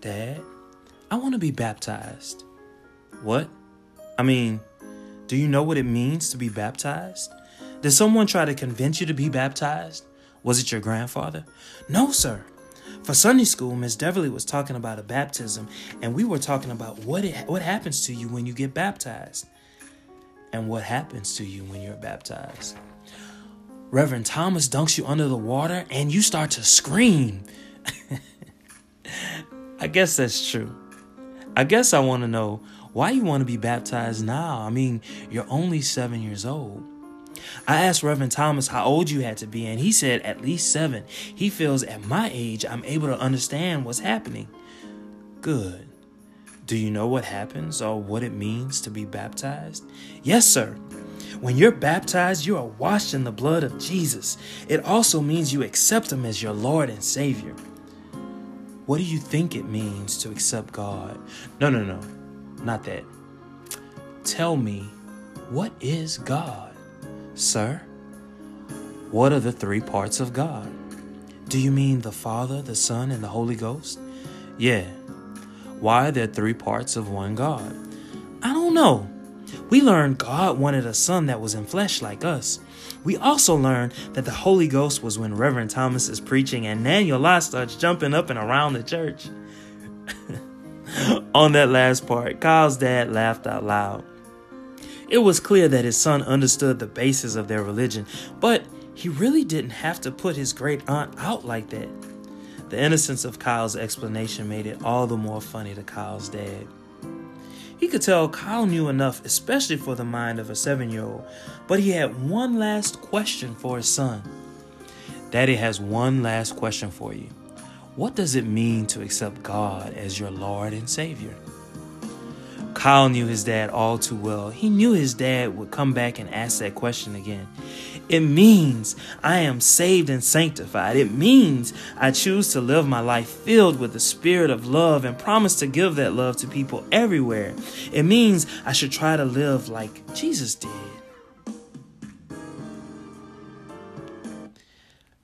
Dad, I want to be baptized. What? I mean, do you know what it means to be baptized? Did someone try to convince you to be baptized? Was it your grandfather? No, sir. For Sunday school, Miss Deverly was talking about a baptism, and we were talking about what it, what happens to you when you get baptized, and what happens to you when you're baptized. Reverend Thomas dunks you under the water, and you start to scream. I guess that's true. I guess I want to know why you want to be baptized now. I mean, you're only seven years old. I asked Reverend Thomas how old you had to be, and he said at least seven. He feels at my age I'm able to understand what's happening. Good. Do you know what happens or what it means to be baptized? Yes, sir. When you're baptized, you are washed in the blood of Jesus. It also means you accept Him as your Lord and Savior. What do you think it means to accept God? No, no, no, not that. Tell me, what is God? Sir, what are the three parts of God? Do you mean the Father, the Son, and the Holy Ghost? Yeah. Why are there three parts of one God? I don't know. We learned God wanted a son that was in flesh like us. We also learned that the Holy Ghost was when Reverend Thomas is preaching and Daniel Lott starts jumping up and around the church. On that last part, Kyle's dad laughed out loud. It was clear that his son understood the basis of their religion, but he really didn't have to put his great aunt out like that. The innocence of Kyle's explanation made it all the more funny to Kyle's dad. He could tell Kyle knew enough, especially for the mind of a seven year old, but he had one last question for his son. Daddy has one last question for you. What does it mean to accept God as your Lord and Savior? Kyle knew his dad all too well. He knew his dad would come back and ask that question again. It means I am saved and sanctified. It means I choose to live my life filled with the spirit of love and promise to give that love to people everywhere. It means I should try to live like Jesus did.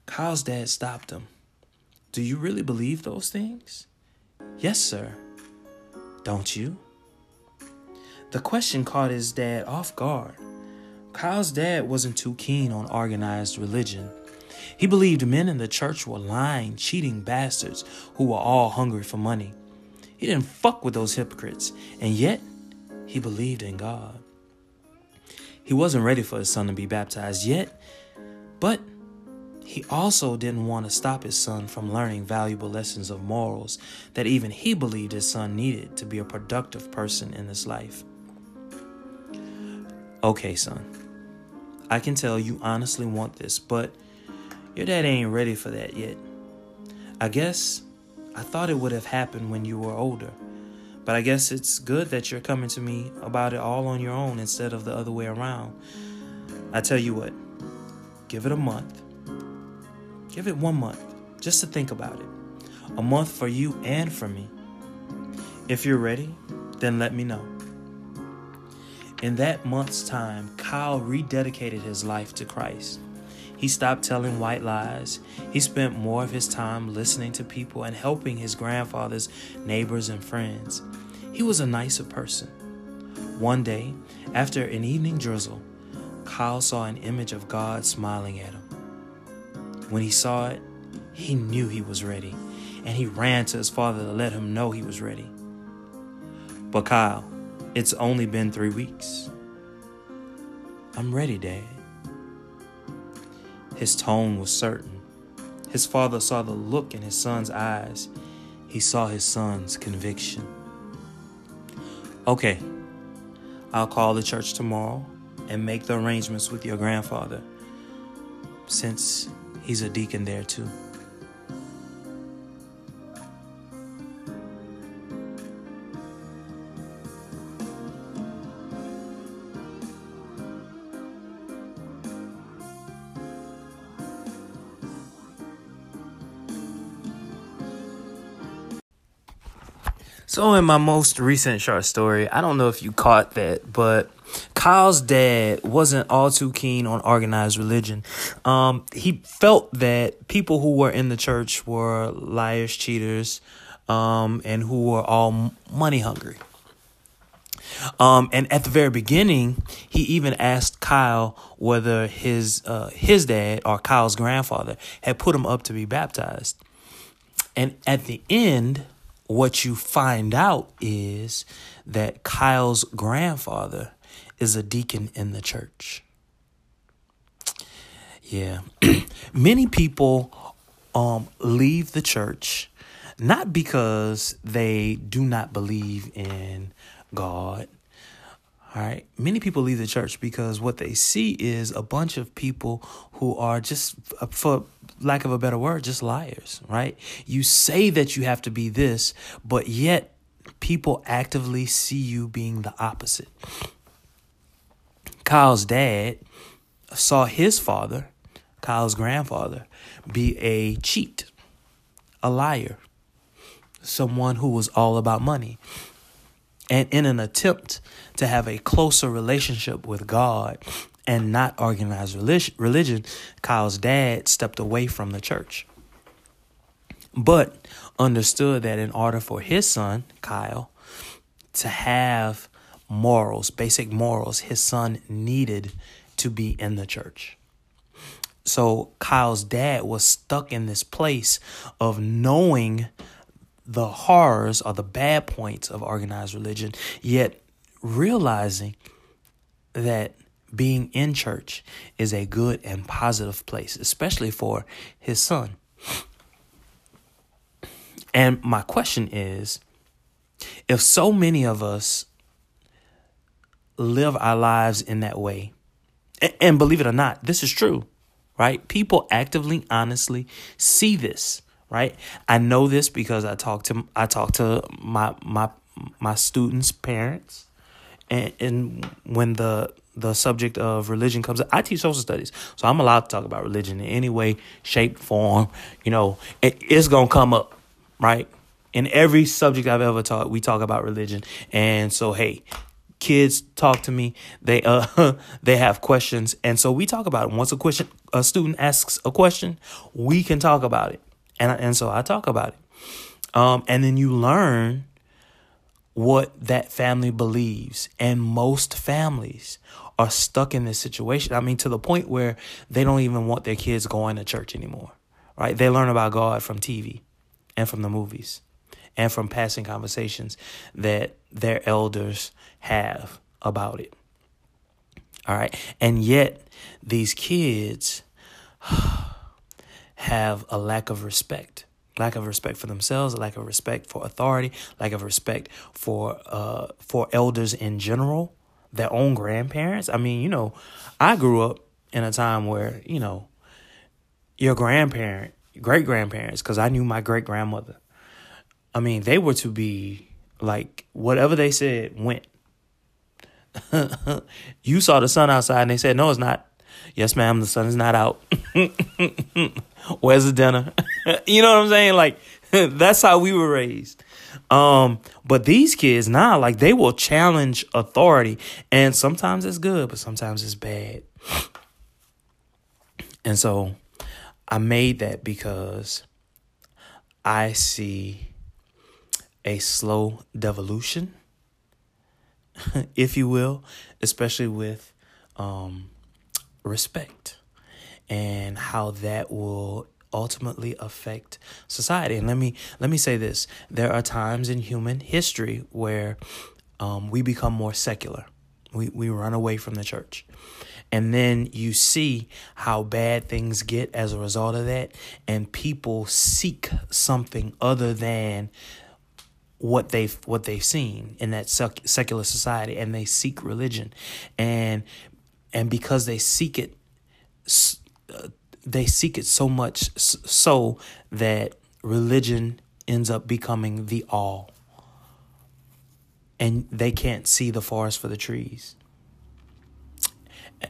Kyle's dad stopped him. Do you really believe those things? Yes, sir. Don't you? The question caught his dad off guard. Kyle's dad wasn't too keen on organized religion. He believed men in the church were lying, cheating bastards who were all hungry for money. He didn't fuck with those hypocrites, and yet he believed in God. He wasn't ready for his son to be baptized yet, but he also didn't want to stop his son from learning valuable lessons of morals that even he believed his son needed to be a productive person in this life. Okay, son. I can tell you honestly want this, but your dad ain't ready for that yet. I guess I thought it would have happened when you were older, but I guess it's good that you're coming to me about it all on your own instead of the other way around. I tell you what, give it a month. Give it one month just to think about it. A month for you and for me. If you're ready, then let me know. In that month's time, Kyle rededicated his life to Christ. He stopped telling white lies. He spent more of his time listening to people and helping his grandfather's neighbors and friends. He was a nicer person. One day, after an evening drizzle, Kyle saw an image of God smiling at him. When he saw it, he knew he was ready, and he ran to his father to let him know he was ready. But Kyle, it's only been three weeks. I'm ready, Dad. His tone was certain. His father saw the look in his son's eyes. He saw his son's conviction. Okay, I'll call the church tomorrow and make the arrangements with your grandfather, since he's a deacon there too. So, in my most recent short story, I don't know if you caught that, but Kyle's dad wasn't all too keen on organized religion. Um, he felt that people who were in the church were liars, cheaters, um, and who were all money hungry. Um, and at the very beginning, he even asked Kyle whether his uh, his dad or Kyle's grandfather had put him up to be baptized. And at the end, what you find out is that Kyle's grandfather is a deacon in the church. Yeah. Many people um, leave the church not because they do not believe in God. All right. Many people leave the church because what they see is a bunch of people who are just, uh, for lack of a better word, just liars, right? You say that you have to be this, but yet people actively see you being the opposite. Kyle's dad saw his father, Kyle's grandfather, be a cheat, a liar, someone who was all about money. And in an attempt to have a closer relationship with God and not organized religion, Kyle's dad stepped away from the church. But understood that in order for his son, Kyle, to have morals, basic morals, his son needed to be in the church. So Kyle's dad was stuck in this place of knowing the horrors or the bad points of organized religion, yet realizing that being in church is a good and positive place, especially for his son. And my question is if so many of us live our lives in that way, and believe it or not, this is true, right? People actively, honestly see this right? I know this because I talk to I talk to my my my students' parents, and and when the the subject of religion comes up, I teach social studies, so I'm allowed to talk about religion in any way, shape, form. You know, it, it's gonna come up, right? In every subject I've ever taught, we talk about religion, and so hey, kids talk to me they uh they have questions and so we talk about it once a question a student asks a question we can talk about it and and so I talk about it. Um, and then you learn what that family believes, and most families are stuck in this situation. I mean, to the point where they don't even want their kids going to church anymore. Right? They learn about God from TV and from the movies and from passing conversations that their elders have about it. All right. And yet, these kids have a lack of respect lack of respect for themselves, lack of respect for authority, lack of respect for uh for elders in general, their own grandparents. I mean, you know, I grew up in a time where, you know, your grandparent, great grandparents, because I knew my great grandmother. I mean, they were to be like whatever they said went. you saw the sun outside and they said, No, it's not. Yes, ma'am, the sun is not out. Where's the dinner? you know what I'm saying? Like that's how we were raised. Um, but these kids now, like they will challenge authority, and sometimes it's good, but sometimes it's bad. And so I made that because I see a slow devolution, if you will, especially with um, respect and how that will ultimately affect society. And let me let me say this: there are times in human history where um, we become more secular. We we run away from the church. And then you see how bad things get as a result of that, and people seek something other than what they've what they've seen in that sec- secular society, and they seek religion, and and because they seek it uh, they seek it so much so that religion ends up becoming the all. And they can't see the forest for the trees.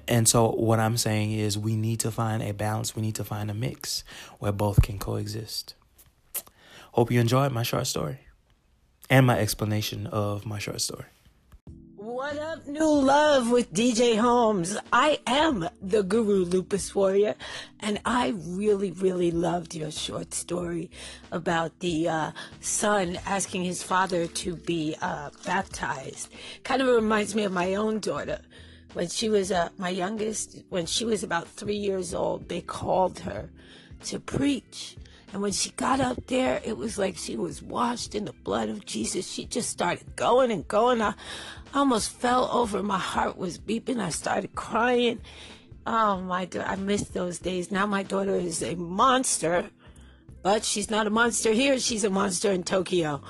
And so, what I'm saying is, we need to find a balance. We need to find a mix where both can coexist. Hope you enjoyed my short story and my explanation of my short story. What up, new love with DJ Holmes? I am the guru lupus warrior, and I really, really loved your short story about the uh, son asking his father to be uh, baptized. Kind of reminds me of my own daughter. When she was uh, my youngest, when she was about three years old, they called her to preach. And when she got up there, it was like she was washed in the blood of Jesus. She just started going and going. I almost fell over. My heart was beeping. I started crying. Oh my God, I missed those days. Now my daughter is a monster, but she's not a monster here. She's a monster in Tokyo.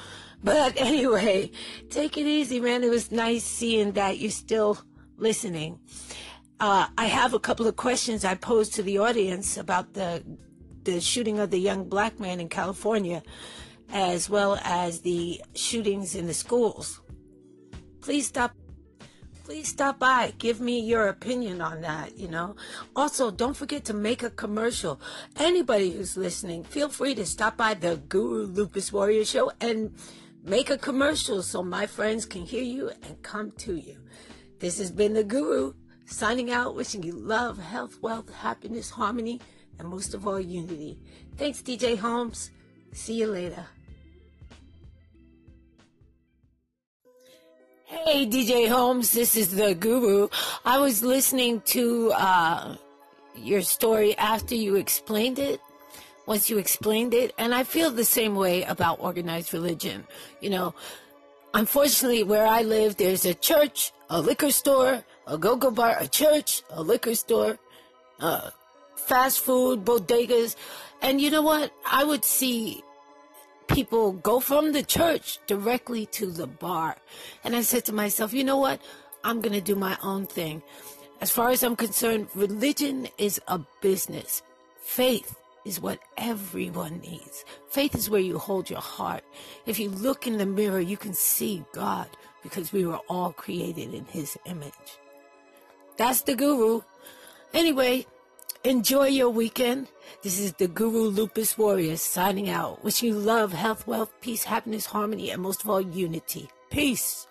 But anyway, take it easy, man. It was nice seeing that you're still listening. Uh, I have a couple of questions I posed to the audience about the the shooting of the young black man in California, as well as the shootings in the schools. Please stop. Please stop by. Give me your opinion on that, you know. Also, don't forget to make a commercial. Anybody who's listening, feel free to stop by the Guru Lupus Warrior Show and make a commercial so my friends can hear you and come to you. This has been the Guru signing out, wishing you love, health, wealth, happiness, harmony and most of all, unity. Thanks, DJ Holmes. See you later. Hey, DJ Holmes, this is the Guru. I was listening to uh, your story after you explained it, once you explained it, and I feel the same way about organized religion. You know, unfortunately, where I live, there's a church, a liquor store, a go-go bar, a church, a liquor store, uh, fast food, bodegas. And you know what? I would see people go from the church directly to the bar. And I said to myself, you know what? I'm going to do my own thing. As far as I'm concerned, religion is a business. Faith is what everyone needs. Faith is where you hold your heart. If you look in the mirror, you can see God because we were all created in His image. That's the guru. Anyway, Enjoy your weekend. This is the Guru Lupus Warrior signing out. Wishing you love, health, wealth, peace, happiness, harmony, and most of all, unity. Peace.